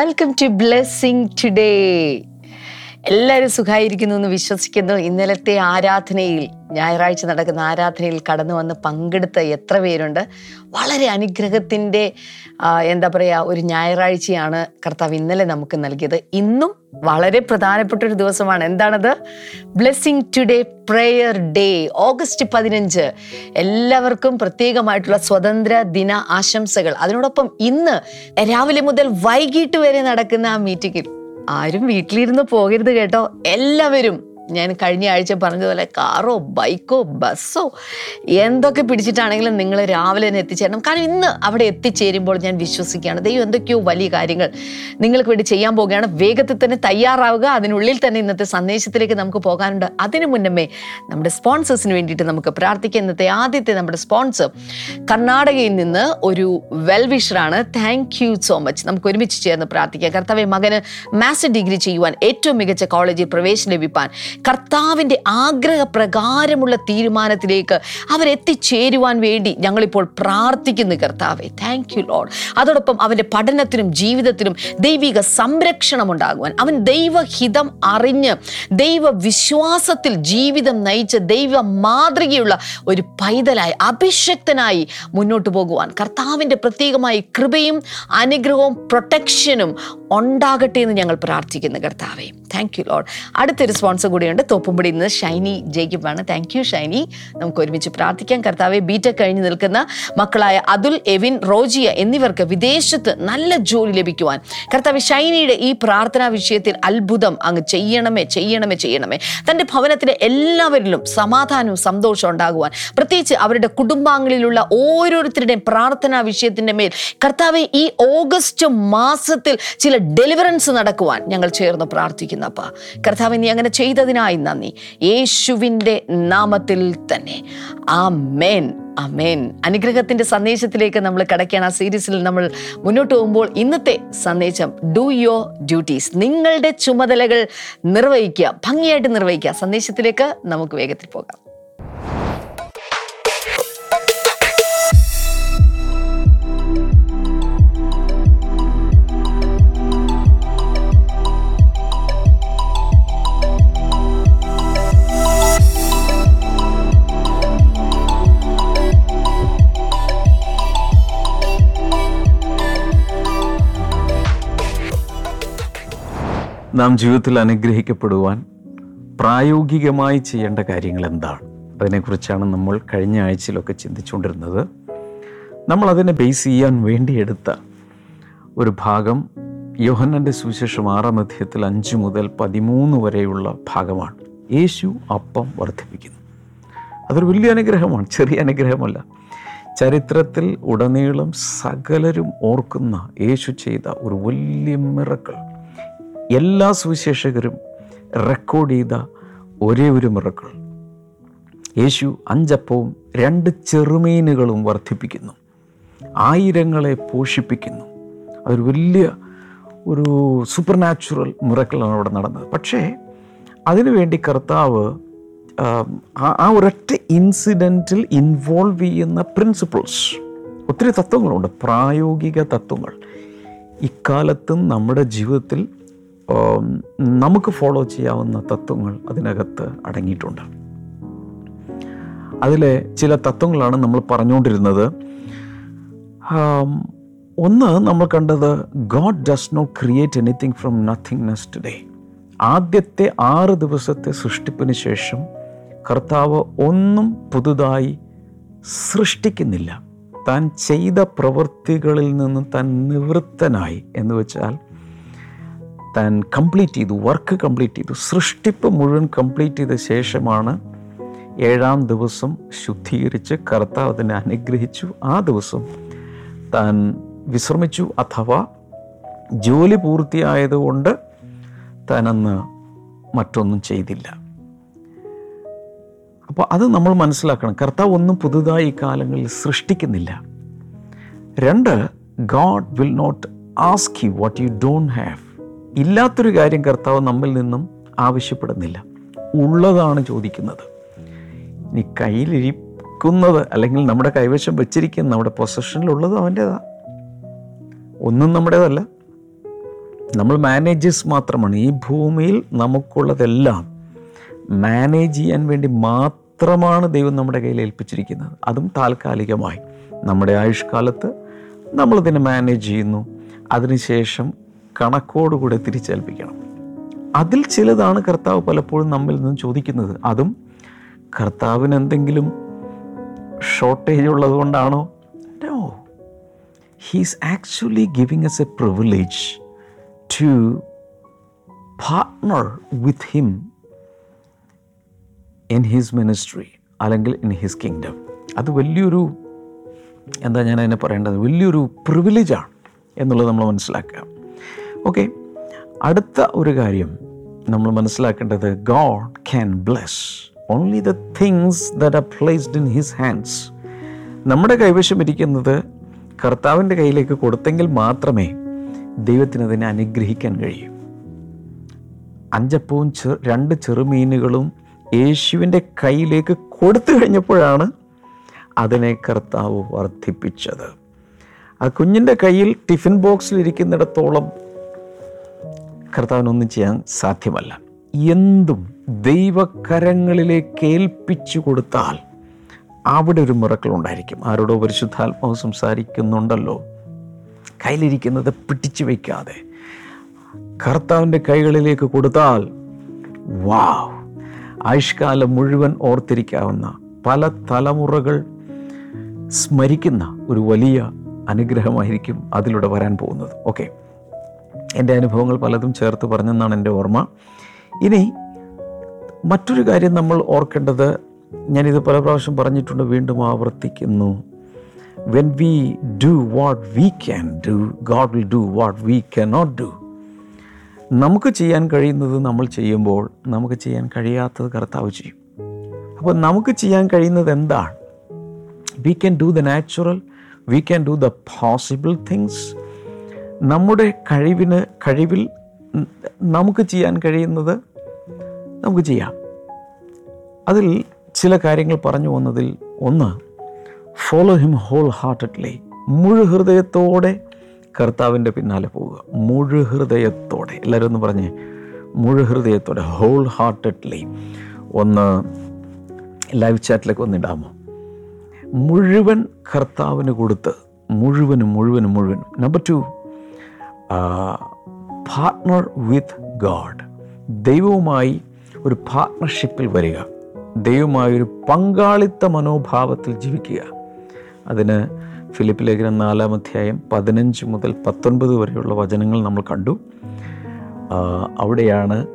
Welcome to blessing today എല്ലാവരും സുഖമായിരിക്കുന്നു എന്ന് വിശ്വസിക്കുന്നു. ഇന്നലത്തെ ആരാധനയിൽ ഞായറാഴ്ച നടക്കുന്ന ആരാധനയിൽ കടന്നു വന്ന് പങ്കെടുത്ത എത്ര പേരുണ്ട്? വളരെ അനുഗ്രഹത്തിന്റെ എന്താ പറയുക ഒരു ഞായറാഴ്ചയാണ് കർത്താവ് ഇന്നലെ നമുക്ക് നൽകിയത്. ഇന്നും വളരെ പ്രധാനപ്പെട്ട ഒരു ദിവസമാണ്. എന്താണത്? Blessing today prayer day August പതിനഞ്ച്. എല്ലാവർക്കും പ്രത്യേകമായിട്ടുള്ള സ്വതന്ത്ര ദിന ആശംസകൾ. അതിനോടൊപ്പം ഇന്ന് രാവിലെ മുതൽ വൈകിട്ട് വരെ നടക്കുന്ന ആ മീറ്റിംഗിൽ ആരും വീട്ടിലിരുന്ന് പോകരുത് കേട്ടോ. എല്ലാവരും. ഞാൻ കഴിഞ്ഞ ആഴ്ച പറഞ്ഞതുപോലെ കാറോ ബൈക്കോ ബസ്സോ എന്തൊക്കെ പിടിച്ചിട്ടാണെങ്കിലും നിങ്ങൾ രാവിലെ തന്നെ എത്തിച്ചേരണം. കാരണം ഇന്ന് അവിടെ എത്തിച്ചേരുമ്പോൾ ഞാൻ വിശ്വസിക്കുകയാണ്. ദൈവം എന്തൊക്കെയോ വലിയ കാര്യങ്ങൾ നിങ്ങൾക്ക് വേണ്ടി ചെയ്യാൻ പോവുകയാണ്. വേഗത്തിൽ തന്നെ തയ്യാറാവുക. അതിനുള്ളിൽ തന്നെ ഇന്നത്തെ സന്ദേശത്തിലേക്ക് നമുക്ക് പോകാനുണ്ട്. അതിനു മുന്നമേ നമ്മുടെ സ്പോൺസേഴ്സിന് വേണ്ടിയിട്ട് നമുക്ക് പ്രാർത്ഥിക്കാം. ഇന്നത്തെ ആദ്യത്തെ നമ്മുടെ സ്പോൺസർ കർണാടകയിൽ നിന്ന് ഒരു വെൽവിഷറാണ്. താങ്ക് യു സോ മച്ച് നമുക്ക് ഒരുമിച്ച് ചേർന്ന് പ്രാർത്ഥിക്കാം. കർത്താവ് മകന് മാസ്റ്റർ ഡിഗ്രി ചെയ്യുവാൻ ഏറ്റവും മികച്ച കോളേജിൽ പ്രവേശനം ലഭിപ്പാൻ കർത്താവിന്റെ ആഗ്രഹപ്രകാരമുള്ള തീരുമാനത്തിലേക്ക് അവരെത്തിച്ചേരുവാൻ വേണ്ടി ഞങ്ങളിപ്പോൾ പ്രാർത്ഥിക്കുന്നു കർത്താവെ. താങ്ക് യു ലോഡ് അതോടൊപ്പം അവന്റെ പഠനത്തിനും ജീവിതത്തിനും ദൈവിക സംരക്ഷണം ഉണ്ടാകുവാൻ അവൻ ദൈവഹിതം അറിഞ്ഞ് ദൈവവിശ്വാസത്തിൽ ജീവിതം നയിച്ച ദൈവ മാതൃകയുള്ള ഒരു പൈതലായി അഭിഷക്തനായി മുന്നോട്ട് പോകുവാൻ കർത്താവിന്റെ പ്രത്യേകമായി കൃപയും അനുഗ്രഹവും പ്രൊട്ടക്ഷനും ഉണ്ടാകട്ടെ എന്ന് ഞങ്ങൾ പ്രാർത്ഥിക്കുന്നു കർത്താവെ. താങ്ക് യു ലോഡ് അടുത്തൊരു സ്പോൺസർ കൂടിയുണ്ട്. തോപ്പുംപടി നിന്ന് ഷൈനി ജേക്കിബാണ്. Thank you Shiny. നമുക്ക് ഒരുമിച്ച് പ്രാർത്ഥിക്കാം. കർത്താവെ ബീറ്റെക് കഴിഞ്ഞ് നിൽക്കുന്ന മക്കളായ അതുൽ എവിൻ റോജിയ എന്നിവർക്ക് വിദേശത്ത് നല്ല ജോലി ലഭിക്കുവാൻ. കർത്താവ് ഷൈനിയുടെ ഈ പ്രാർത്ഥനാ വിഷയത്തിൽ അത്ഭുതം അങ്ങ് ചെയ്യണമേ ചെയ്യണമേ ചെയ്യണമേ. തന്റെ ഭവനത്തിലെ എല്ലാവരിലും സമാധാനവും സന്തോഷവും ഉണ്ടാകുവാൻ. പ്രത്യേകിച്ച് അവരുടെ കുടുംബാംഗങ്ങളിലുള്ള ഓരോരുത്തരുടെയും പ്രാർത്ഥനാ വിഷയത്തിന്റെ മേൽ. കർത്താവെ ഈ ഓഗസ്റ്റ് മാസത്തിൽ ചില ഡെലിവറൻസ് നടക്കുവാൻ ഞങ്ങൾ ചേർന്ന് പ്രാർത്ഥിക്കുന്നപ്പ. കർത്താവ് നീ അങ്ങനെ ചെയ്തതിനായി നന്ദി. യേശുവിന്റെ നാമത്തിൽ തന്നെ. ആ മേൻ അമേൻ അനുഗ്രഹത്തിന്റെ സന്ദേശത്തിലേക്ക് നമ്മൾ കടക്കാൻ ആ സീരീസിൽ നമ്മൾ മുന്നോട്ട് പോകുമ്പോൾ ഇന്നത്തെ സന്ദേശം ഡു യോർ ഡ്യൂട്ടീസ് നിങ്ങളുടെ ചുമതലകൾ നിർവഹിക്കുക ഭംഗിയായിട്ട് നിർവഹിക്കുക. സന്ദേശത്തിലേക്ക് നമുക്ക് വേഗത്തിൽ പോകാം. നാം ജീവിതത്തിൽ അനുഗ്രഹിക്കപ്പെടുവാൻ പ്രായോഗികമായി ചെയ്യേണ്ട കാര്യങ്ങൾ എന്താണ്? അതിനെക്കുറിച്ചാണ് നമ്മൾ കഴിഞ്ഞ ആഴ്ചയിലൊക്കെ ചിന്തിച്ചുകൊണ്ടിരുന്നത്. നമ്മൾ അതിനെ ബേസ് ചെയ്യാൻ വേണ്ടിയെടുത്ത ഒരു ഭാഗം യോഹന്നന്റെ സുവിശേഷം ആറാം അധ്യായത്തിൽ അഞ്ച് മുതൽ പതിമൂന്ന് വരെയുള്ള ഭാഗമാണ്. യേശു അപ്പം വർദ്ധിപ്പിക്കുന്നു. അതൊരു വലിയ അനുഗ്രഹമാണ് ചെറിയ അനുഗ്രഹമല്ല. ചരിത്രത്തിൽ ഉടനീളം സകലരും ഓർക്കുന്ന യേശു ചെയ്ത ഒരു വലിയ മിറക്കൾ എല്ലാ സുവിശേഷകരും റെക്കോർഡ് ചെയ്ത ഒരേ ഒരു മിറക്കൾ. യേശു അഞ്ചപ്പവും രണ്ട് ചെറുമീനുകളും വർദ്ധിപ്പിക്കുന്നു. ആയിരങ്ങളെ പോഷിപ്പിക്കുന്നു. അതൊരു വലിയ ഒരു സൂപ്പർ നാച്ചുറൽ മിറക്കളാണ് അവിടെ നടന്നത്. പക്ഷേ അതിനുവേണ്ടി കർത്താവ് ആ ഒരൊറ്റ ഇൻസിഡന്റിൽ ഇൻവോൾവ് ചെയ്യുന്ന പ്രിൻസിപ്പിൾസ് ഒത്തിരി തത്വങ്ങളുണ്ട്. പ്രായോഗിക തത്വങ്ങൾ. ഇക്കാലത്തും നമ്മുടെ ജീവിതത്തിൽ നമുക്ക് ഫോളോ ചെയ്യാവുന്ന തത്വങ്ങൾ അതിനകത്ത് അടങ്ങിയിട്ടുണ്ട്. അതിലെ ചില തത്വങ്ങളാണ് നമ്മൾ പറഞ്ഞുകൊണ്ടിരുന്നത്. ഒന്ന് നമ്മൾ കണ്ടത് God does not create anything from nothingness today ആദ്യത്തെ ആറ് ദിവസത്തെ സൃഷ്ടിപ്പിന് ശേഷം കർത്താവ് ഒന്നും പുതുതായി സൃഷ്ടിക്കുന്നില്ല. താൻ ചെയ്ത പ്രവൃത്തികളിൽ നിന്ന് താൻ നിവൃത്തനായി എന്ന് വെച്ചാൽ താൻ കംപ്ലീറ്റ് ചെയ്തു വർക്ക് കംപ്ലീറ്റ് ചെയ്തു. സൃഷ്ടിപ്പ് മുഴുവൻ കംപ്ലീറ്റ് ചെയ്ത ശേഷമാണ് ഏഴാം ദിവസം ശുദ്ധീകരിച്ച് കർത്താവ് അതിനെ അനുഗ്രഹിച്ചു. ആ ദിവസം താൻ വിശ്രമിച്ചു അഥവാ ജോലി പൂർത്തിയായതുകൊണ്ട് തനന്ന് മറ്റൊന്നും ചെയ്തില്ല. അപ്പോൾ അത് നമ്മൾ മനസ്സിലാക്കണം. കർത്താവ് ഒന്നും പുതുതായി ഈ കാലങ്ങളിൽ സൃഷ്ടിക്കുന്നില്ല. രണ്ട് God will not ask you what you don't have ഇല്ലാത്തൊരു കാര്യം കർത്താവ് നമ്മിൽ നിന്നും ആവശ്യപ്പെടുന്നില്ല. ഉള്ളതാണ് ചോദിക്കുന്നത്. ഇനി കയ്യിലിരിക്കുന്നത് അല്ലെങ്കിൽ നമ്മുടെ കൈവശം വെച്ചിരിക്കുന്ന നമ്മുടെ പൊസഷനിലുള്ളത് അവന്റെതാണ് ഒന്നും നമ്മുടേതല്ല. നമ്മൾ മാനേജേഴ്സ് മാത്രമാണ്. ഈ ഭൂമിയിൽ നമുക്കുള്ളതെല്ലാം മാനേജ് ചെയ്യാൻ വേണ്ടി മാത്രമാണ് ദൈവം നമ്മുടെ കയ്യിൽ ഏൽപ്പിച്ചിരിക്കുന്നത്. അതും താൽക്കാലികമായി. നമ്മുടെ ആയുഷ്കാലത്ത് നമ്മളിതിനെ മാനേജ് ചെയ്യുന്നു. അതിനുശേഷം കണക്കോടുകൂടെ തിരിച്ചേൽപ്പിക്കണം. അതിൽ ചിലതാണ് കർത്താവ് പലപ്പോഴും നമ്മിൽ നിന്നും ചോദിക്കുന്നത്. അതും കർത്താവിന് എന്തെങ്കിലും ഷോർട്ടേജ് ഉള്ളത് കൊണ്ടാണോ? No he's actually giving us a privilege to partner with him in his ministry അല്ലെങ്കിൽ ഇൻ ഹിസ് കിങ്ഡം അത് വലിയൊരു എന്താ ഞാൻ അതിനെ പറയേണ്ടത്? വലിയൊരു പ്രിവിലേജാണ് എന്നുള്ളത് നമ്മൾ മനസ്സിലാക്കുക. ഓക്കെ അടുത്ത ഒരു കാര്യം നമ്മൾ മനസ്സിലാക്കേണ്ടത് God can bless only the things that are placed in his hands നമ്മുടെ കൈവശം ഇരിക്കുന്നത് കർത്താവിന്റെ കയ്യിലേക്ക് കൊടുത്തെങ്കിൽ മാത്രമേ ദൈവത്തിന് അതിനെ അനുഗ്രഹിക്കാൻ കഴിയൂ. അഞ്ചപ്പവും ചെ രണ്ട് ചെറുമീനുകളും യേശുവിന്റെ കയ്യിലേക്ക് കൊടുത്തു കഴിഞ്ഞപ്പോഴാണ് അതിനെ കർത്താവ് വർദ്ധിപ്പിച്ചത്. ആ കുഞ്ഞിന്റെ കയ്യിൽ ടിഫിൻ ബോക്സിൽ ഇരിക്കുന്നിടത്തോളം കർത്താവിനൊന്നും ചെയ്യാൻ സാധ്യമല്ല. എന്തും ദൈവകരങ്ങളിലേക്ക് ഏൽപ്പിച്ചു കൊടുത്താൽ അവിടെ ഒരു മിറക്കൾ ഉണ്ടായിരിക്കും ആരോടോ പരിശുദ്ധാത്മാവ് സംസാരിക്കുന്നുണ്ടല്ലോ. കയ്യിലിരിക്കുന്നത് പിടിച്ചു വയ്ക്കാതെ കർത്താവിന്റെ കൈകളിലേക്ക് കൊടുത്താൽ വാവ്. ആയുഷ്കാലം മുഴുവൻ ഓർത്തിരിക്കാവുന്ന പല തലമുറകൾ സ്മരിക്കുന്ന ഒരു വലിയ അനുഗ്രഹമായിരിക്കും അതിലൂടെ വരാൻ പോകുന്നത്. ഓക്കെ. എന്റെ അനുഭവങ്ങൾ പലതും ചേർത്ത് പറഞ്ഞെന്നാണ് എന്റെ ഓർമ്മ. ഇനി മറ്റൊരു കാര്യം നമ്മൾ ഓർക്കേണ്ടത് ഞാനിത് പല പ്രാവശ്യം പറഞ്ഞിട്ടുണ്ട് വീണ്ടും ആവർത്തിക്കുന്നു. When we do what we can do God will do what we can not do നമുക്ക് ചെയ്യാൻ കഴിയുന്നത് നമ്മൾ ചെയ്യുമ്പോൾ നമുക്ക് ചെയ്യാൻ കഴിയാത്തത് കർത്താവ് ചെയ്യും. അപ്പോൾ നമുക്ക് ചെയ്യാൻ കഴിയുന്നത് എന്താണ്? We can do the natural we can do the possible things നമ്മുടെ കഴിവിന് കഴിവിൽ നമുക്ക് ചെയ്യാൻ കഴിയുന്നത് നമുക്ക് ചെയ്യാം. അതിൽ ചില കാര്യങ്ങൾ പറഞ്ഞു വന്നതിൽ ഒന്ന് ഫോളോ ഹിം ഹോൾ ഹാർട്ടഡ്ലി മുഴു ഹൃദയത്തോടെ കർത്താവിന്റെ പിന്നാലെ പോവുക. മുഴു ഹൃദയത്തോടെ. എല്ലാവരും ഒന്ന് പറഞ്ഞേ. മുഴു ഹൃദയത്തോടെ ഹോൾ ഹാർട്ടഡ്ലി ഒന്ന് ലൈവ് ചാറ്റിലേക്ക് ഒന്ന് ഇടാമോ? മുഴുവൻ കർത്താവിന് കൊടുത്ത് മുഴുവനും മുഴുവനും മുഴുവനും. Number two partner with God ദൈവവുമായി ഒരു പാർട്ട്ണർഷിപ്പിൽ വരിക. ദൈവമായ ഒരു പങ്കാളിത്ത മനോഭാവത്തിൽ ജീവിക്കുക. അതിന് ഫിലിപ്പ് ലേഖനം നാലാം അധ്യായം പതിനഞ്ച് മുതൽ പത്തൊൻപത് വരെയുള്ള വചനങ്ങൾ നമ്മൾ കണ്ടു. അവിടെയാണ്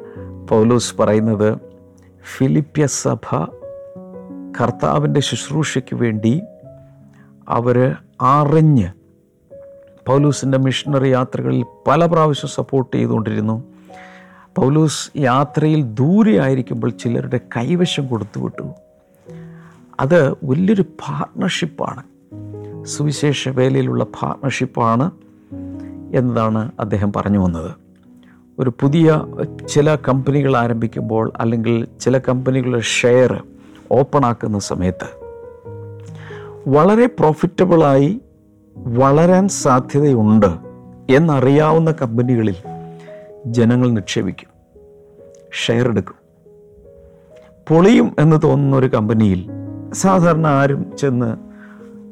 പൗലോസ് പറയുന്നത് ഫിലിപ്യ സഭ കർത്താവിന്റെ ശുശ്രൂഷയ്ക്ക് വേണ്ടി അവർ അറിഞ്ഞ് പൗലൂസിന്റെ മിഷണറി യാത്രകളിൽ പല പ്രാവശ്യം സപ്പോർട്ട് ചെയ്തുകൊണ്ടിരുന്നു. പൗലൂസ് യാത്രയിൽ ദൂരെ ആയിരിക്കുമ്പോൾ ചിലരുടെ കൈവശം കൊടുത്തു വിട്ടു. അത് വലിയൊരു പാർട്ട്ണർഷിപ്പാണ് സുവിശേഷ വേലയിലുള്ള പാർട്ട്ണർഷിപ്പാണ് എന്നതാണ് അദ്ദേഹം പറഞ്ഞു വന്നത്. ഒരു പുതിയ ചില കമ്പനികൾ ആരംഭിക്കുമ്പോൾ അല്ലെങ്കിൽ ചില കമ്പനികളുടെ ഷെയർ ഓപ്പൺ ആക്കുന്ന സമയത്ത് വളരെ പ്രോഫിറ്റബിളായി വളരാൻ സാധ്യതയുണ്ട് എന്നറിയാവുന്ന കമ്പനികളിൽ ജനങ്ങൾ നിക്ഷേപിക്കും. ഷെയർ എടുക്കും. പൊളിയും എന്ന് തോന്നുന്ന ഒരു കമ്പനിയിൽ സാധാരണ ആരും ചെന്ന്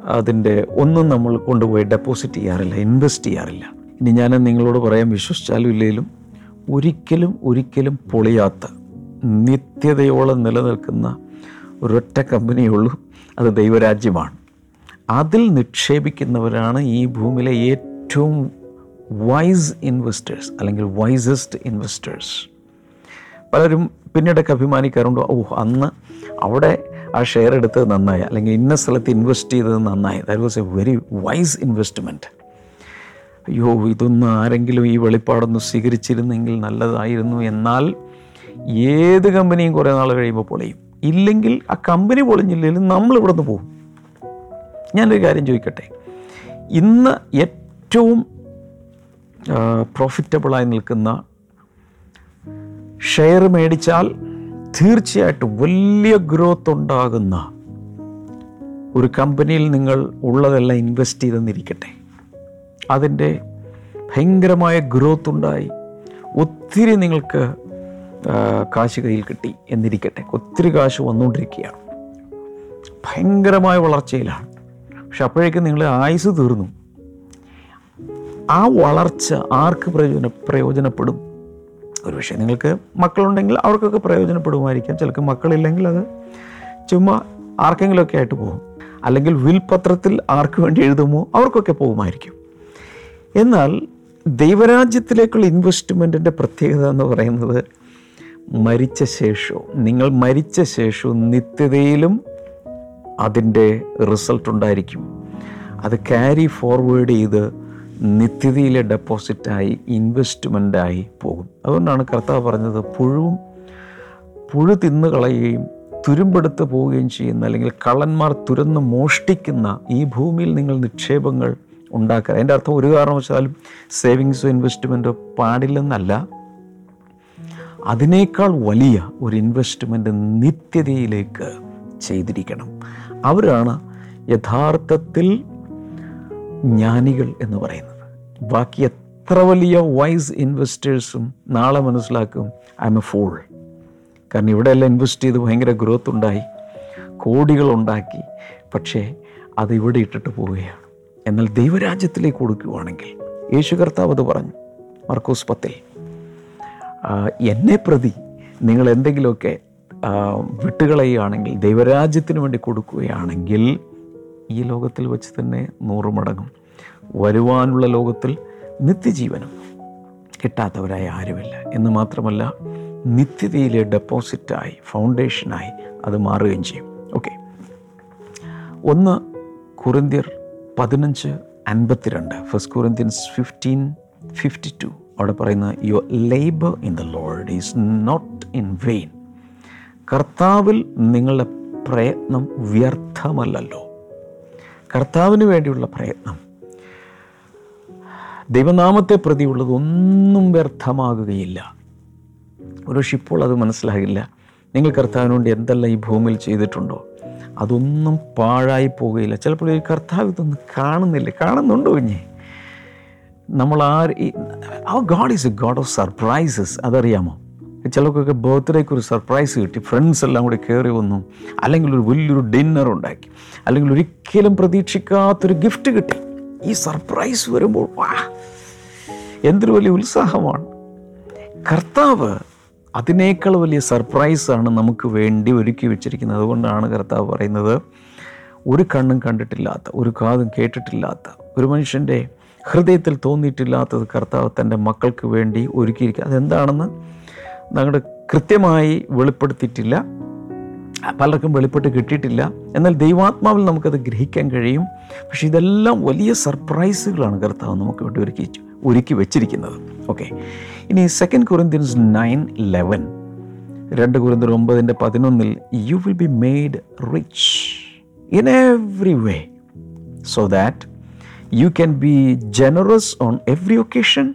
അതിന്റെ ഒന്നും നമ്മൾ കൊണ്ടുപോയി ഡെപ്പോസിറ്റ് ചെയ്യാറില്ല ഇൻവെസ്റ്റ് ചെയ്യാറില്ല. ഇനി ഞാൻ നിങ്ങളോട് പറയാൻ വിശ്വസിച്ചാലും ഇല്ലെങ്കിലും ഒരിക്കലും ഒരിക്കലും പൊളിയാത്ത നിത്യതയോളം നിലനിൽക്കുന്ന ഒരൊറ്റ കമ്പനിയുള്ളൂ അത് ദൈവരാജ്യമാണ്. അതിൽ നിക്ഷേപിക്കുന്നവരാണ് ഈ ഭൂമിയിലെ ഏറ്റവും വൈസ് ഇൻവെസ്റ്റേഴ്സ് അല്ലെങ്കിൽ വൈസസ്റ്റ് ഇൻവെസ്റ്റേഴ്സ് പലരും പിന്നീടൊക്കെ അഭിമാനിക്കാറുണ്ട് ഓ അന്ന് അവിടെ ആ ഷെയർ എടുത്തത് നന്നായി അല്ലെങ്കിൽ ഇന്ന സ്ഥലത്ത് ഇൻവെസ്റ്റ് ചെയ്തത് നന്നായി. That was a very wise investment അയ്യോ ഇതൊന്നും ആരെങ്കിലും ഈ വെളിപ്പാടൊന്ന് സ്വീകരിച്ചിരുന്നെങ്കിൽ നല്ലതായിരുന്നു. എന്നാൽ ഏത് കമ്പനിയും കുറേ നാൾ കഴിയുമ്പോൾ പൊളിയും. ഇല്ലെങ്കിൽ ആ കമ്പനി പൊളിഞ്ഞില്ലെങ്കിലും നമ്മൾ ഇവിടെ നിന്ന് പോകും ഞാനൊരു കാര്യം ചോദിക്കട്ടെ? ഇന്ന് ഏറ്റവും പ്രോഫിറ്റബിളായി നിൽക്കുന്ന ഷെയർ മേടിച്ചാൽ തീർച്ചയായിട്ടും വലിയ ഗ്രോത്ത് ഉണ്ടാകുന്ന ഒരു കമ്പനിയിൽ നിങ്ങൾ ഉള്ളതെല്ലാം ഇൻവെസ്റ്റ് ചെയ്തെന്നിരിക്കട്ടെ. അതിന്റെ ഭയങ്കരമായ ഗ്രോത്ത് ഉണ്ടായി. ഒത്തിരി നിങ്ങൾക്ക് കാശ് കയ്യിൽ കിട്ടി എന്നിരിക്കട്ടെ. ഒത്തിരി കാശ് വന്നുകൊണ്ടിരിക്കുകയാണ്. ഭയങ്കരമായ വളർച്ചയിലാണ്. പക്ഷെ അപ്പോഴേക്കും നിങ്ങൾ ആയുസ് തീർന്നു. ആ വളർച്ച ആർക്ക് പ്രയോജന പ്രയോജനപ്പെടും? ഒരു പക്ഷേ നിങ്ങൾക്ക് മക്കളുണ്ടെങ്കിൽ അവർക്കൊക്കെ പ്രയോജനപ്പെടുമായിരിക്കാം. ചിലർക്ക് മക്കളില്ലെങ്കിൽ അത് ചുമ്മാ ആർക്കെങ്കിലുമൊക്കെ ആയിട്ട് പോകും. അല്ലെങ്കിൽ വിൽപത്രത്തിൽ ആർക്ക് വേണ്ടി എഴുതുമോ അവർക്കൊക്കെ പോകുമായിരിക്കും. എന്നാൽ ദൈവരാജ്യത്തിലേക്കുള്ള ഇൻവെസ്റ്റ്മെന്റിന്റെ പ്രത്യേകത എന്ന് പറയുന്നത് മരിച്ച ശേഷവും നിങ്ങൾ മരിച്ച ശേഷവും നിത്യതയിലും അതിന്റെ റിസൾട്ട് ഉണ്ടായിരിക്കും. അത് ക്യാരി ഫോർവേഡ് ചെയ്ത് നിത്യതയിലെ ഡെപ്പോസിറ്റായി ഇൻവെസ്റ്റ്മെന്റായി പോകും. അതുകൊണ്ടാണ് കർത്താവ് പറഞ്ഞത് പുഴുവും പുഴു തിന്നു കളയുകയും തുരുമ്പെടുത്ത് പോവുകയും ചെയ്യുന്ന അല്ലെങ്കിൽ കള്ളന്മാർ തുരന്ന് മോഷ്ടിക്കുന്ന ഈ ഭൂമിയിൽ നിങ്ങൾ നിക്ഷേപങ്ങൾ ഉണ്ടാക്കുക. അതിന്റെ അർത്ഥം ഒരു കാരണവശാലും സേവിങ്സോ ഇൻവെസ്റ്റ്മെന്റോ പാടില്ലെന്നല്ല. അതിനേക്കാൾ വലിയ ഒരു ഇൻവെസ്റ്റ്മെന്റ് നിത്യതയിലേക്ക് ചെയ്തിരിക്കണം. അവരാണ് യഥാർത്ഥത്തിൽ ജ്ഞാനികൾ എന്ന് പറയുന്നത്. ബാക്കി എത്ര വലിയ വൈസ് ഇൻവെസ്റ്റേഴ്സും നാളെ മനസ്സിലാക്കും ഐ എം എ ഫോൾ കാരണം ഇവിടെയെല്ലാം ഇൻവെസ്റ്റ് ചെയ്ത് ഭയങ്കര ഗ്രോത്ത് ഉണ്ടായി കോടികൾ ഉണ്ടാക്കി പക്ഷേ അത് ഇവിടെ ഇട്ടിട്ട് പോവുകയാണ്. എന്നാൽ ദൈവരാജ്യത്തിലേക്ക് കൊടുക്കുകയാണെങ്കിൽ യേശു കർത്താവ് അത് പറഞ്ഞു മർക്കോസ് പത്തിൽ എന്നെ പ്രതി നിങ്ങൾ എന്തെങ്കിലുമൊക്കെ വിട്ടുകളയുകയാണെങ്കിൽ ദൈവരാജ്യത്തിന് വേണ്ടി കൊടുക്കുകയാണെങ്കിൽ ഈ ലോകത്തിൽ വെച്ച് തന്നെ നൂറ് മടങ്ങും. വരുവാനുള്ള ലോകത്തിൽ നിത്യജീവനം കിട്ടാത്തവരായി ആരുമില്ല. എന്ന് മാത്രമല്ല നിത്യതയിലെ ഡെപ്പോസിറ്റായി ഫൗണ്ടേഷനായി അത് മാറുകയും ചെയ്യും. ഓക്കെ. ഒന്ന് കുറിന്തിയർ പതിനഞ്ച് അൻപത്തിരണ്ട്. First Corinthians fifteen fifty two അവിടെ പറയുന്ന your labour in the Lord is not in vain കർത്താവിൽ നിങ്ങളുടെ പ്രയത്നം വ്യർത്ഥമല്ലല്ലോ. കർത്താവിന് വേണ്ടിയുള്ള പ്രയത്നം. ദൈവനാമത്തെ പ്രതിയുള്ളത് ഒന്നും വ്യർത്ഥമാകുകയില്ല. ഒരു ഇപ്പോൾ അത് മനസ്സിലാകില്ല. നിങ്ങൾ കർത്താവിന് വേണ്ടി എന്തെല്ലാം ഈ ഭൂമിയിൽ ചെയ്തിട്ടുണ്ടോ? അതൊന്നും പാഴായി പോവുകയില്ല. ചിലപ്പോൾ ഈ കർത്താവ് ഇതൊന്നും കാണുന്നില്ല. കാണുന്നുണ്ടോ ഇനി നമ്മൾ ആ God is a God of surprises അതറിയാമോ? ചിലർക്കൊക്കെ ബർത്ത്ഡേക്ക് ഒരു സർപ്രൈസ് കിട്ടി. ഫ്രണ്ട്സ് എല്ലാം കൂടി കയറി വന്നു. അല്ലെങ്കിൽ ഒരു വലിയൊരു ഡിന്നർ ഉണ്ടാക്കി. അല്ലെങ്കിൽ ഒരിക്കലും പ്രതീക്ഷിക്കാത്തൊരു ഗിഫ്റ്റ് കിട്ടി. ഈ സർപ്രൈസ് വരുമ്പോൾ വാ എന്തൊരു വലിയ ഉത്സാഹമാണ്. കർത്താവ് അതിനേക്കാൾ വലിയ സർപ്രൈസാണ് നമുക്ക് വേണ്ടി ഒരുക്കി വെച്ചിരിക്കുന്നത്. അതുകൊണ്ടാണ് കർത്താവ് പറയുന്നത് ഒരു കണ്ണും കണ്ടിട്ടില്ലാത്ത ഒരു കാതും കേട്ടിട്ടില്ലാത്ത ഒരു മനുഷ്യന്റെ ഹൃദയത്തിൽ തോന്നിയിട്ടില്ലാത്തത് കർത്താവ് തന്റെ മക്കൾക്ക് വേണ്ടി ഒരുക്കിയിരിക്കുക. അതെന്താണെന്ന്? ഞങ്ങളുടെ കൃത്യമായി വെളിപ്പെടുത്തിയിട്ടില്ല. പലർക്കും വെളിപ്പെട്ട് കിട്ടിയിട്ടില്ല. എന്നാൽ ദൈവാത്മാവിൽ നമുക്കത് ഗ്രഹിക്കാൻ കഴിയും. പക്ഷേ ഇതെല്ലാം വലിയ സർപ്രൈസുകളാണ് കർത്താവ് നമുക്ക് വേണ്ടി ഒരുക്കി ഒരുക്കി വെച്ചിരിക്കുന്നത്. ഓക്കെ. ഇനി സെക്കൻഡ് കൊറിന്ത്യൻസ് നയൻ ലെവൻ രണ്ട് കുറിന്തർ ഒമ്പതിന്റെ പതിനൊന്നിൽ you will be made rich in every way so that you can be generous on every occasion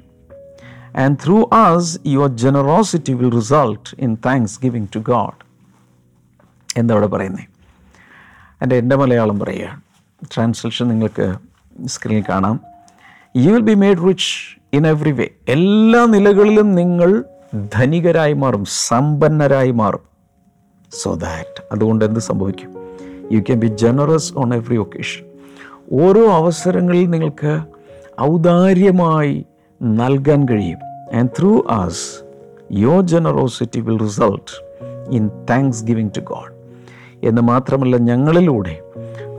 and through us, your generosity will result in thanksgiving to God. God എന്താ അവിടെ പറയുന്നത് എന്റെ എന്റെ മലയാളം പറയുക. ട്രാൻസ്ലേഷൻ നിങ്ങൾക്ക് സ്ക്രീനിൽ കാണാം. You will be made rich in every way എല്ലാ നിലകളിലും നിങ്ങൾ ധനികരായി മാറും സമ്പന്നരായി മാറും. സോ ദാറ്റ് അതുകൊണ്ട് എന്ത് സംഭവിക്കും? You can be generous on every occasion ഓരോ അവസരങ്ങളിൽ നിങ്ങൾക്ക് ഔദാര്യമായി നൽകാൻ കഴിയും. And through us your generosity will result in thanksgiving to God എന്ന് മാത്രമല്ല ഞങ്ങളിലൂടെ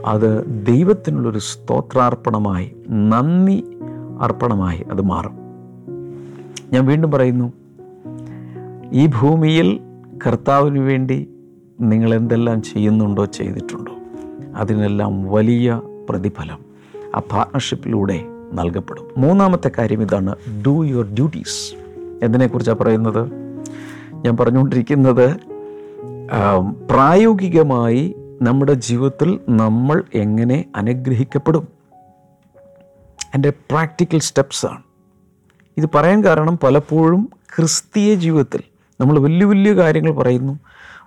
അത് ദൈവത്തിനുള്ളൊരു സ്തോത്രാർപ്പണമായി നന്ദി അർപ്പണമായി അത് മാറും. ഞാൻ വീണ്ടും പറയുന്നു ഈ ഭൂമിയിൽ കർത്താവിന് വേണ്ടി നിങ്ങൾ എന്തെല്ലാം ചെയ്യുന്നുണ്ടോ ചെയ്തിട്ടുണ്ടോ അതിനെല്ലാം വലിയ പ്രതിഫലം. ആ പാർട്ട്ണർഷിപ്പിലൂടെ നൽകപ്പെടും. മൂന്നാമത്തെ കാര്യം ഇതാണ് ഡു യുവർ ഡ്യൂട്ടീസ് എന്തിനെക്കുറിച്ചാണ് പറയുന്നത്? ഞാൻ പറഞ്ഞുകൊണ്ടിരിക്കുന്നത് പ്രായോഗികമായി നമ്മുടെ ജീവിതത്തിൽ നമ്മൾ എങ്ങനെ അനുഗ്രഹിക്കപ്പെടും? എന്റെ പ്രാക്ടിക്കൽ സ്റ്റെപ്സാണ് ഇത് പറയാൻ കാരണം പലപ്പോഴും ക്രിസ്തീയ ജീവിതത്തിൽ നമ്മൾ വലിയ വലിയ കാര്യങ്ങൾ പറയുന്നു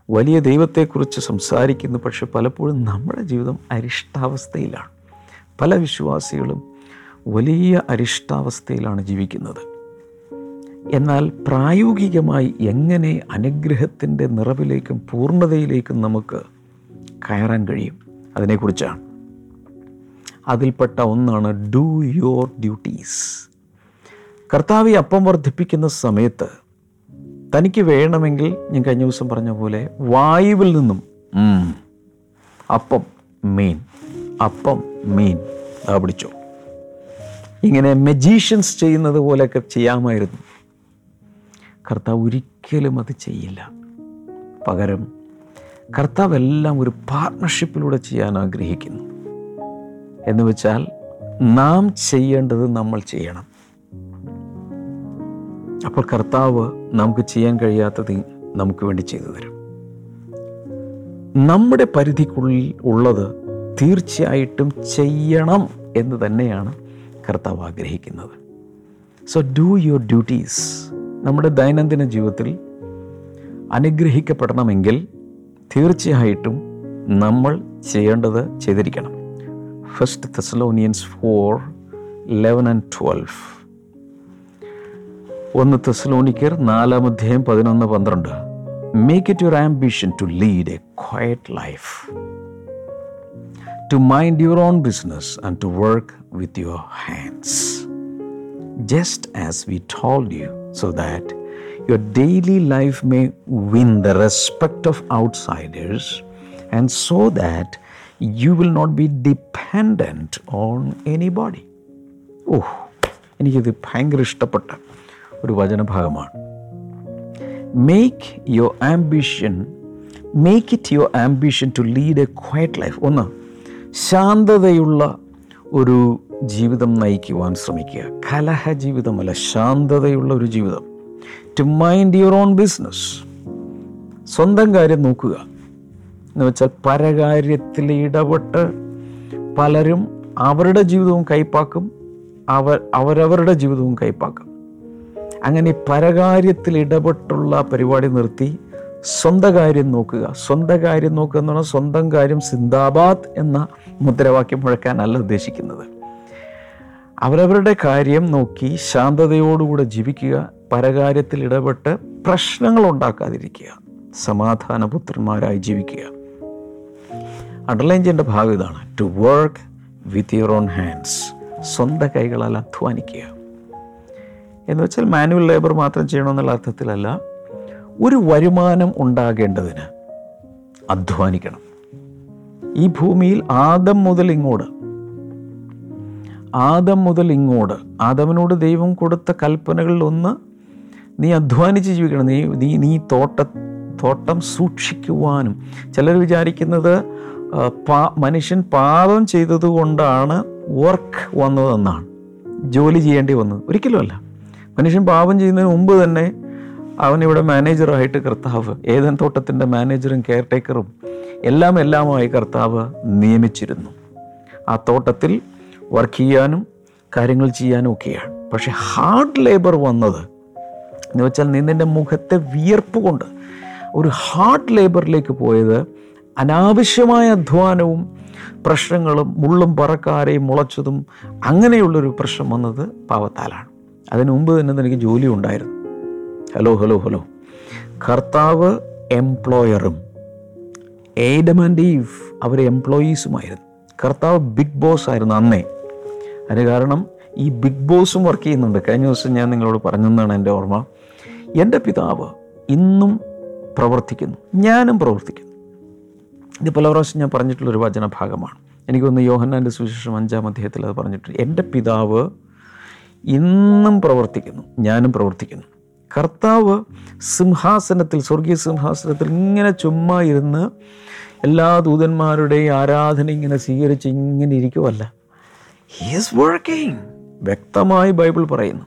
വലിയ ദൈവത്തെക്കുറിച്ച് സംസാരിക്കുന്നു പക്ഷെ പലപ്പോഴും നമ്മുടെ ജീവിതം അരിഷ്ടാവസ്ഥയിലാണ്. പല വിശ്വാസികളും വലിയ അരിഷ്ടാവസ്ഥയിലാണ് ജീവിക്കുന്നത്. എന്നാൽ പ്രായോഗികമായി എങ്ങനെ അനുഗ്രഹത്തിന്റെ നിറവിലേക്കും പൂർണതയിലേക്കും നമുക്ക് കയറാൻ കഴിയും? അതിനെക്കുറിച്ചാണ്. അതിൽപ്പെട്ട ഒന്നാണ് ഡു യുവർ ഡ്യൂട്ടീസ് കർത്താവ് അപ്പം വർദ്ധിപ്പിക്കുന്ന സമയത്ത് തനിക്ക് വേണമെങ്കിൽ ഞാൻ കഴിഞ്ഞ ദിവസം പറഞ്ഞ പോലെ വായുവിൽ നിന്നും അപ്പം മീൻ അപ്പം മീൻ പിടിച്ചോ. ഇങ്ങനെ മെജീഷ്യൻസ് ചെയ്യുന്നത് പോലെയൊക്കെ ചെയ്യാമായിരുന്നു. കർത്താവ് ഒരിക്കലും അത് ചെയ്യില്ല. പകരം കർത്താവ് എല്ലാം ഒരു പാർട്ട്ണർഷിപ്പിലൂടെ ചെയ്യാൻ ആഗ്രഹിക്കുന്നു. എന്ന് വെച്ചാൽ നാം ചെയ്യേണ്ടത് നമ്മൾ ചെയ്യണം. അപ്പോൾ കർത്താവ് നമുക്ക് ചെയ്യാൻ കഴിയാത്തത് നമുക്ക് വേണ്ടി ചെയ്തു തരും. നമ്മുടെ പരിധിക്കുള്ളിൽ ഉള്ളത് തീർച്ചയായിട്ടും ചെയ്യണം എന്ന് തന്നെയാണ് കർത്താവ് ആഗ്രഹിക്കുന്നത്. സോ ഡു യുവർ ഡ്യൂട്ടീസ് നമ്മുടെ ദൈനംദിന ജീവിതത്തിൽ അനുഗ്രഹിക്കപ്പെടണമെങ്കിൽ തീർച്ചയായിട്ടും നമ്മൾ ചെയ്യേണ്ടത് ചെയ്തിരിക്കണം. First Thessalonians four eleven and twelve ഒന്ന് തെസലോണിക്കർ നാലാം അധ്യായം പതിനൊന്ന് പന്ത്രണ്ട്. Make it your ambition to lead a quiet life to mind your own business and to work with your hands, just as we told you, so that your daily life may win the respect of outsiders, and so that you will not be dependent on anybody. ഓ എനിക്കിത് ഭയങ്കര ഇഷ്ടപ്പെട്ട ഒരു വചനഭാഗമാണ് make your ambition make it your ambition to lead a quiet life ഒന്ന് ശാന്തതയുള്ള ഒരു ജീവിതം നയിക്കുവാൻ ശ്രമിക്കുക. കലഹ ജീവിതമല്ല ശാന്തതയുള്ള ഒരു ജീവിതം. To mind your own business സ്വന്തം കാര്യം നോക്കുക. എന്ന് വെച്ചാൽ പരകാര്യത്തിൽ ഇടപെട്ട് പലരും അവരുടെ ജീവിതവും കൈപ്പാക്കും അവർ അവരവരുടെ ജീവിതവും കൈപ്പാക്കും. അങ്ങനെ പരകാര്യത്തിൽ ഇടപെട്ടുള്ള പരിപാടി നിർത്തി സ്വന്തം കാര്യം നോക്കുക. സ്വന്തം കാര്യം നോക്കുക എന്ന് പറഞ്ഞാൽ സ്വന്തം കാര്യം സിന്ദാബാദ് എന്ന മുദ്രാവാക്യം മുഴക്കാനല്ല ഉദ്ദേശിക്കുന്നത്. അവരവരുടെ കാര്യം നോക്കി ശാന്തതയോടുകൂടെ ജീവിക്കുക പരകാര്യത്തിൽ ഇടപെട്ട് പ്രശ്നങ്ങൾ ഉണ്ടാക്കാതിരിക്കുക സമാധാനപുത്രന്മാരായി ജീവിക്കുക. അണ്ടർലൈൻ ചെയ്യേണ്ട ഭാഗം ഇതാണ്. To work with your own hands സ്വന്തം കൈകളാൽ അധ്വാനിക്കുക. എന്ന് വെച്ചാൽ മാനുവൽ ലേബർ മാത്രം ചെയ്യണമെന്നുള്ള അർത്ഥത്തിലല്ല. ഒരു വരുമാനം ഉണ്ടാകേണ്ടതിന് അധ്വാനിക്കണം. ഈ ഭൂമിയിൽ ആദം മുതൽ ഇങ്ങോട്ട് ആദം മുതൽ ഇങ്ങോട്ട് ആദമിനോട് ദൈവം കൊടുത്ത കൽപ്പനകളിൽ ഒന്ന് നീ അധ്വാനിച്ച് ജീവിക്കണം. നീ നീ നീ തോട്ട തോട്ടം സൂക്ഷിക്കുവാനും. ചിലർ വിചാരിക്കുന്നത് പാ മനുഷ്യൻ പാപം ചെയ്തതുകൊണ്ടാണ് വർക്ക് വന്നതെന്നാണ്. ജോലി ചെയ്യേണ്ടി വന്നത്. ഒരിക്കലുമല്ല. മനുഷ്യൻ പാപം ചെയ്യുന്നതിന് മുമ്പ് തന്നെ അവനിവിടെ മാനേജറായിട്ട് കർത്താവ് ഏതൻ തോട്ടത്തിന്റെ മാനേജറും കെയർ ടേക്കറും എല്ലാം എല്ലാമായി കർത്താവ് നിയമിച്ചിരുന്നു. ആ തോട്ടത്തിൽ വർക്ക് ചെയ്യാനും കാര്യങ്ങൾ ചെയ്യാനും ഒക്കെയാണ്. പക്ഷെ ഹാർഡ് ലേബർ വന്നത് എന്ന് വെച്ചാൽ നീ മുഖത്തെ വിയർപ്പ് കൊണ്ട് ഒരു ഹാർഡ് ലേബറിലേക്ക് പോയത് അനാവശ്യമായ അധ്വാനവും പ്രശ്നങ്ങളും മുള്ളും പറക്കാരെയും മുളച്ചതും അങ്ങനെയുള്ളൊരു പ്രശ്നം വന്നത് പാവത്താലാണ്. അതിനു മുമ്പ് തന്നെ എനിക്ക് ജോലി ഉണ്ടായിരുന്നു. ഹലോ ഹലോ ഹലോ കർത്താവ് എംപ്ലോയറും ഏഡം ആൻഡ് ഈവ് അവർ എംപ്ലോയീസുമായിരുന്നു കർത്താവ് ബിഗ് ബോസ് ആയിരുന്നു അന്നേ. അതിന് കാരണം ഈ ബിഗ് ബോസും വർക്ക് ചെയ്യുന്നുണ്ട്. കഴിഞ്ഞ ദിവസം ഞാൻ നിങ്ങളോട് പറഞ്ഞെന്നാണ് എന്റെ ഓർമ്മ. എന്റെ പിതാവ് ഇന്നും പ്രവർത്തിക്കുന്നു. ഞാനും പ്രവർത്തിക്കുന്നു. ഇത് പല പ്രാവശ്യം ഞാൻ പറഞ്ഞിട്ടുള്ളൊരു വചന ഭാഗമാണ്. എനിക്ക് ഒന്ന് യോഹന്നാന്റെ സുവിശേഷം അഞ്ചാം അധ്യായത്തിൽ അത് പറഞ്ഞിട്ടുണ്ട്. എന്റെ പിതാവ് ഇന്നും പ്രവർത്തിക്കുന്നു. ഞാനും പ്രവർത്തിക്കുന്നു. കർത്താവ് സിംഹാസനത്തിൽ സ്വർഗീയ സിംഹാസനത്തിൽ ഇങ്ങനെ ചുമ്മാ ഇരുന്ന് എല്ലാ ദൂതന്മാരുടെയും ആരാധന ഇങ്ങനെ സ്വീകരിച്ച് ഇങ്ങനെ ഇരിക്കുമല്ല ഹിസ് വർക്കിംഗ് വ്യക്തമായി ബൈബിൾ പറയുന്നു.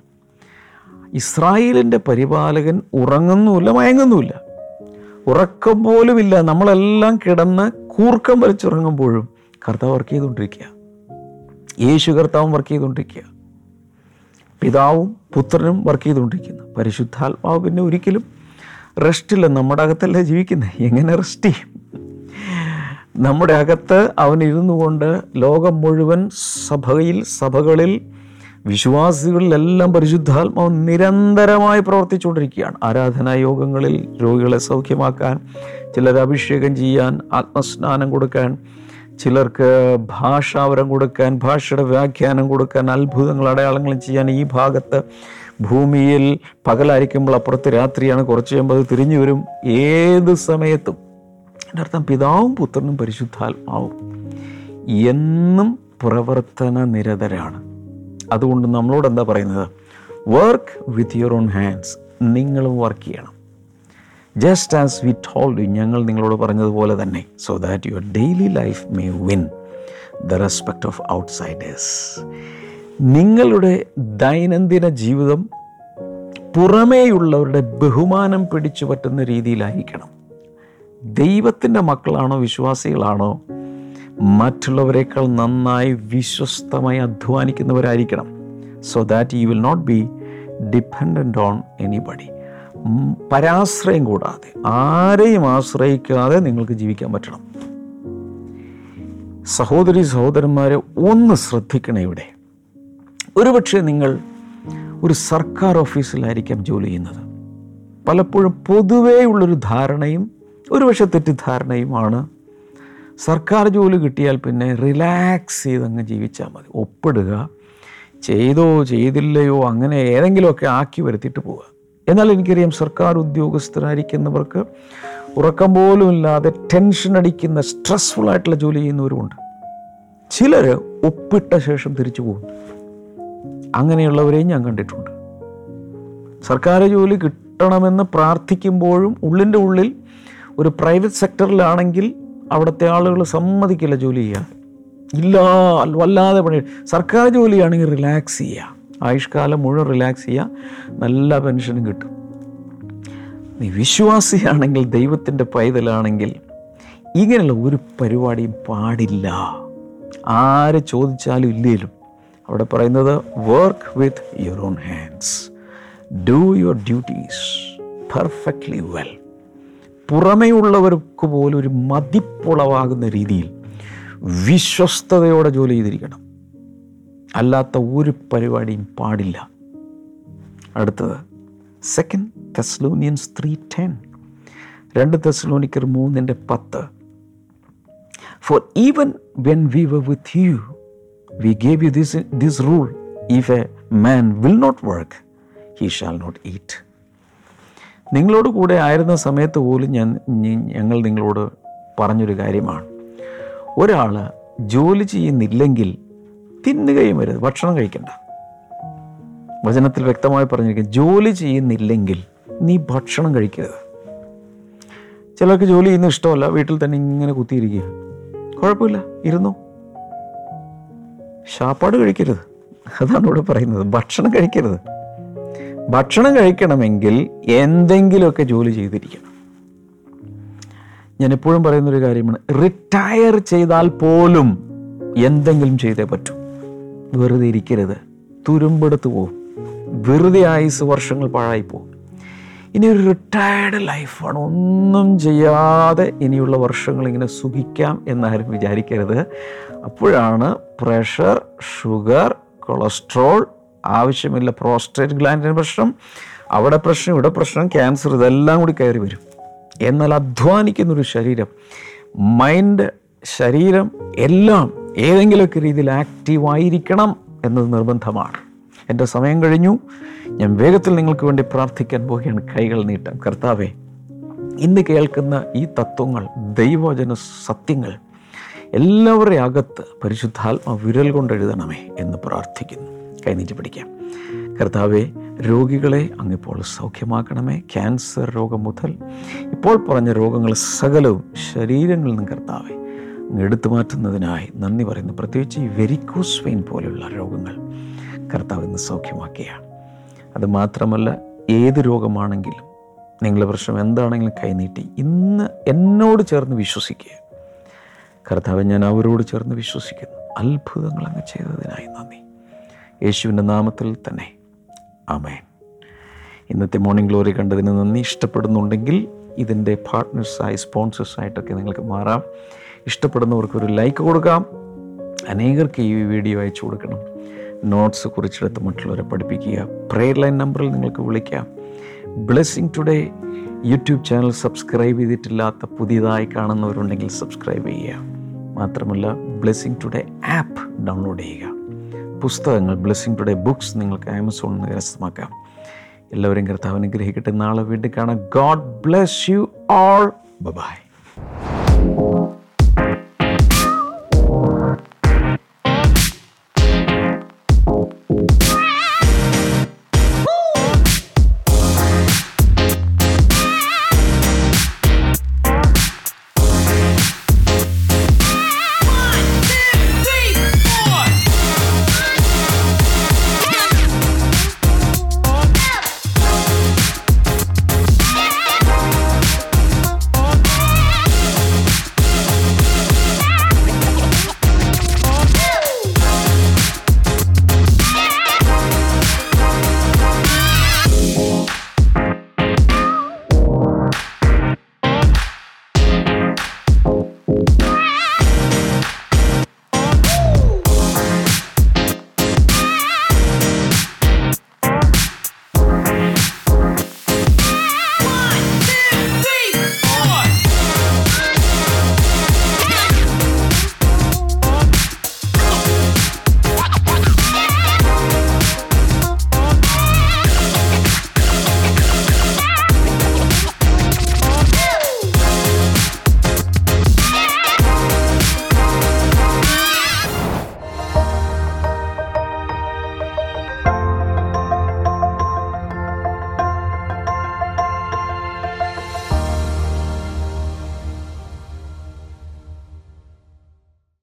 ഇസ്രായേലിന്റെ പരിപാലകൻ ഉറങ്ങുന്നുമില്ല മയങ്ങുന്നുമില്ല. ഉറക്കം പോലുമില്ല. നമ്മളെല്ലാം കിടന്ന് കൂർക്കം വലിച്ചുറങ്ങുമ്പോഴും കർത്താവ് വർക്ക് ചെയ്തുകൊണ്ടിരിക്കുക. യേശു കർത്താവും വർക്ക് ചെയ്തുകൊണ്ടിരിക്കുക. പിതാവും പുത്രനും വർക്ക് ചെയ്തുകൊണ്ടിരിക്കുന്നു. പരിശുദ്ധാത്മാവ് പിന്നെ ഒരിക്കലും റെസ്റ്റില്ല നമ്മുടെ അകത്തല്ലേ ജീവിക്കുന്നത് എങ്ങനെ റെസ്റ്റ് ചെയ്യും? നമ്മുടെ അകത്ത് അവൻ ഇരുന്നു കൊണ്ട് ലോകം മുഴുവൻ സഭയിൽ സഭകളിൽ വിശ്വാസികളിലെല്ലാം പരിശുദ്ധാത്മാവ് നിരന്തരമായി പ്രവർത്തിച്ചുകൊണ്ടിരിക്കുകയാണ്. ആരാധനാ യോഗങ്ങളിൽ രോഗികളെ സൗഖ്യമാക്കാൻ ചിലർ അഭിഷേകം ചെയ്യാൻ ആത്മസ്നാനം കൊടുക്കാൻ ചിലർക്ക് ഭാഷാവരം കൊടുക്കാൻ ഭാഷയുടെ വ്യാഖ്യാനം കൊടുക്കാൻ അത്ഭുതങ്ങൾ അടയാളങ്ങളും ചെയ്യാൻ ഈ ഭാഗത്ത് ഭൂമിയിൽ പകലായിരിക്കുമ്പോൾ അപ്പുറത്ത് രാത്രിയാണ് കുറച്ച് കഴിയുമ്പോൾ അത് തിരിഞ്ഞു വരും. ഏത് സമയത്തും. എന്റെ അർത്ഥം പിതാവും പുത്രനും പരിശുദ്ധാത്മാവും എന്നും പ്രവർത്തന നിരതരാണ്. അതുകൊണ്ട് നമ്മളോട് എന്താ പറയുന്നത്? Work with your own hands നിങ്ങളും വർക്ക് ചെയ്യണം. ജസ്റ്റ് ആസ് വി ടോൾഡ് ഞങ്ങൾ നിങ്ങളോട് പറഞ്ഞതുപോലെ തന്നെ so that your daily life may win the respect of outsiders നിങ്ങളുടെ ദൈനംദിന ജീവിതം പുറമേയുള്ളവരുടെ ബഹുമാനം പിടിച്ചു പറ്റുന്ന രീതിയിലായിരിക്കണം. ദൈവത്തിന്റെ മക്കളാണോ വിശ്വാസികളാണോ മറ്റുള്ളവരെക്കാൾ നന്നായി വിശ്വസ്തമായി അധ്വാനിക്കുന്നവരായിരിക്കണം so that you will not be dependent on anybody പരാശ്രയം കൂടാതെ ആരെയും ആശ്രയിക്കാതെ നിങ്ങൾക്ക് ജീവിക്കാൻ പറ്റണം. സഹോദരി സഹോദരന്മാരെ ഒന്ന് ശ്രദ്ധിക്കണം ഇവിടെ. ഒരുപക്ഷെ നിങ്ങൾ ഒരു സർക്കാർ ഓഫീസിലായിരിക്കാം ജോലി ചെയ്യുന്നത്. പലപ്പോഴും പൊതുവേ ഉള്ളൊരു ധാരണയും ഒരുപക്ഷെ തെറ്റിദ്ധാരണയുമാണ്. സർക്കാർ ജോലി കിട്ടിയാൽ പിന്നെ റിലാക്സ് ചെയ്തങ്ങ് ജീവിച്ചാൽ മതി. ഒപ്പിടുക ചെയ്തോ ചെയ്തില്ലയോ അങ്ങനെ ഏതെങ്കിലുമൊക്കെ ആക്കി വരുത്തിയിട്ട് പോവുക. എന്നാൽ എനിക്കറിയാം സർക്കാർ ഉദ്യോഗസ്ഥരായിരിക്കുന്നവർക്ക് ഉറക്കം പോലും ഇല്ലാതെ ടെൻഷൻ അടിക്കുന്ന സ്ട്രെസ്ഫുൾ ആയിട്ടുള്ള ജോലി ചെയ്യുന്നവരുമുണ്ട്. ചിലർ ഒപ്പിട്ട ശേഷം തിരിച്ചു പോകും. അങ്ങനെയുള്ളവരെയും ഞാൻ കണ്ടിട്ടുണ്ട്. സർക്കാർ ജോലി കിട്ടണമെന്ന് പ്രാർത്ഥിക്കുമ്പോഴും ഉള്ളിന്റെ ഉള്ളിൽ ഒരു പ്രൈവറ്റ് സെക്ടറിലാണെങ്കിൽ അവിടുത്തെ ആളുകൾ സമ്മതിക്കില്ല ജോലി ചെയ്യാൻ. ഇല്ല വല്ലാതെ പണി. സർക്കാർ ജോലിയാണെങ്കിൽ റിലാക്സ് ചെയ്യുക ആയുഷ്കാലം മുഴുവൻ റിലാക്സ് ചെയ്യുക നല്ല പെൻഷനും കിട്ടും. നീ വിശ്വാസിയാണെങ്കിൽ ദൈവത്തിന്റെ പൈതലാണെങ്കിൽ ഇങ്ങനെയുള്ള ഒരു പരിപാടിയും പാടില്ല. ആര് ചോദിച്ചാലും ഇല്ലേലും. അവിടെ പറയുന്നത് work with your own hands do your duties perfectly well പുറമേയുള്ളവർക്ക് പോലും ഒരു മതിപ്പുളവാകുന്ന രീതിയിൽ വിശ്വസ്തയോടെ ജോലി ചെയ്തിരിക്കണം. അല്ലാത്ത ഒരു പരിപാടിയും പാടില്ല. അടുത്തത് സെക്കൻഡ് തെസ്ലോനിയൻസ് ത്രീ ടെൻ രണ്ട് തെസ്ലോനിക്കർ മൂന്നിന്റെ പത്ത്. For even when we were with you we gave you this this rule if a man will not work he shall not eat നിങ്ങളോട് കൂടെ ആയിരുന്ന സമയത്ത് പോലും ഞാൻ ഞങ്ങൾ നിങ്ങളോട് പറഞ്ഞൊരു കാര്യമാണ്. ഒരാൾ ജോലി ചെയ്യുന്നില്ലെങ്കിൽ തിന്നുകയും വരുത്. ഭക്ഷണം കഴിക്കണ്ട. വചനത്തിൽ വ്യക്തമായി പറഞ്ഞിരിക്കും ജോലി ചെയ്യുന്നില്ലെങ്കിൽ നീ ഭക്ഷണം കഴിക്കരുത്. ചിലർക്ക് ജോലി ചെയ്യുന്ന ഇഷ്ടമല്ല വീട്ടിൽ തന്നെ ഇങ്ങനെ കുത്തിയിരിക്കുക കുഴപ്പമില്ല ഇരുന്നു? ഷാപ്പാട് കഴിക്കരുത്. അതാണ് ഇവിടെ പറയുന്നത്. ഭക്ഷണം കഴിക്കരുത്. ഭക്ഷണം കഴിക്കണമെങ്കിൽ എന്തെങ്കിലുമൊക്കെ ജോലി ചെയ്തിരിക്കണം. ഞാൻ എപ്പോഴും പറയുന്നൊരു കാര്യമാണ് റിട്ടയർ ചെയ്താൽ പോലും എന്തെങ്കിലും ചെയ്തേ പറ്റൂ. വെറുതെ ഇരിക്കരുത്. തുരുമ്പെടുത്ത് പോകും വെറുതെ ആയുസ് വർഷങ്ങൾ പാഴായിപ്പോകും ഇനി ഒരു റിട്ടയർഡ് ലൈഫാണ് ഒന്നും ചെയ്യാതെ ഇനിയുള്ള വർഷങ്ങൾ ഇങ്ങനെ സുഖിക്കാം എന്നാരും വിചാരിക്കരുത്. അപ്പോഴാണ് പ്രഷർ ഷുഗർ കൊളസ്ട്രോൾ ആവശ്യമില്ല പ്രോസ്റ്റേറ്റ് ഗ്ലാൻഡിന് പ്രശ്നം അവിടെ പ്രശ്നം ഇവിടെ പ്രശ്നം ക്യാൻസർ ഇതെല്ലാം കൂടി കയറി വരും. എന്നാൽ അധ്വാനിക്കുന്നൊരു ശരീരം മൈൻഡ് ശരീരം എല്ലാം ഏതെങ്കിലുമൊക്കെ രീതിയിൽ ആക്റ്റീവായിരിക്കണം എന്നത് നിർബന്ധമാണ്. എന്റെ സമയം കഴിഞ്ഞു. ഞാൻ വേഗത്തിൽ നിങ്ങൾക്ക് വേണ്ടി പ്രാർത്ഥിക്കാൻ പോവുകയാണ്. കൈകൾ നീട്ടാം കർത്താവേ ഇന്ന് കേൾക്കുന്ന ഈ തത്വങ്ങൾ ദൈവവചന സത്യങ്ങൾ എല്ലാവരുടെ അകത്ത് പരിശുദ്ധാത്മ വിരൽ കൊണ്ട് എഴുതണമേ എന്ന് പ്രാർത്ഥിക്കുന്നു. കൈനീറ്റി പിടിക്കാം. കർത്താവെ രോഗികളെ അങ്ങിപ്പോൾ സൗഖ്യമാക്കണമേ. ക്യാൻസർ രോഗം മുതൽ ഇപ്പോൾ പറഞ്ഞ രോഗങ്ങൾ സകലവും ശരീരങ്ങളിൽ നിന്ന് കർത്താവെ എടുത്തു മാറ്റുന്നതിനായി നന്ദി പറയുന്നു. പ്രത്യേകിച്ച് ഈ വെരിക്കോസ് വെയിൻ പോലെയുള്ള രോഗങ്ങൾ കർത്താവ് ഇന്ന് സൗഖ്യമാക്കുകയാണ് അത് മാത്രമല്ല ഏത് രോഗമാണെങ്കിലും നിങ്ങളുടെ പ്രശ്നം എന്താണെങ്കിലും കൈനീട്ടി ഇന്ന് എന്നോട് ചേർന്ന് വിശ്വസിക്കുക. കർത്താവ് ഞാൻ അവരോട് ചേർന്ന് വിശ്വസിക്കുന്നു. അത്ഭുതങ്ങൾ അങ്ങ് ചെയ്തതിനായി നന്ദി. യേശുവിന്റെ നാമത്തിൽ തന്നെ. ആമേൻ. ഇന്നത്തെ മോർണിംഗ് ഗ്ലോറി കണ്ടതിന് നന്ദി. ഇഷ്ടപ്പെടുന്നുണ്ടെങ്കിൽ ഇതിന്റെ പാർട്ട്നേഴ്സായി സ്പോൺസേഴ്സായിട്ടൊക്കെ നിങ്ങൾക്ക് മാറാം. ഇഷ്ടപ്പെടുന്നവർക്ക് ഒരു ലൈക്ക് കൊടുക്കാം. അനേകർക്ക് ഈ വീഡിയോ അയച്ചു കൊടുക്കണം. നോട്ട്സ് കുറിച്ചെടുത്ത് മറ്റുള്ളവരെ പഠിപ്പിക്കുക. പ്രെയർ ലൈൻ നമ്പറിൽ നിങ്ങൾക്ക് വിളിക്കാം. Blessing today YouTube channel subscribe ചെയ്തിട്ടില്ലാത്ത പുതിയതായി കാണുന്നവരുണ്ടെങ്കിൽ സബ്സ്ക്രൈബ് ചെയ്യുക. മാത്രമല്ല ബ്ലെസ്സിങ് ടുഡേ ആപ്പ് ഡൗൺലോഡ് ചെയ്യുക. പുസ്തകങ്ങൾ ബ്ലെസ്സിങ് ടുഡേ ബുക്സ് നിങ്ങൾക്ക് ആമസോണിൽ നിന്ന് കരസ്ഥമാക്കാം. എല്ലാവരും കർത്താവ് അനുഗ്രഹിക്കട്ടെ. നാളെ വീണ്ടും കാണാം. God bless you all bye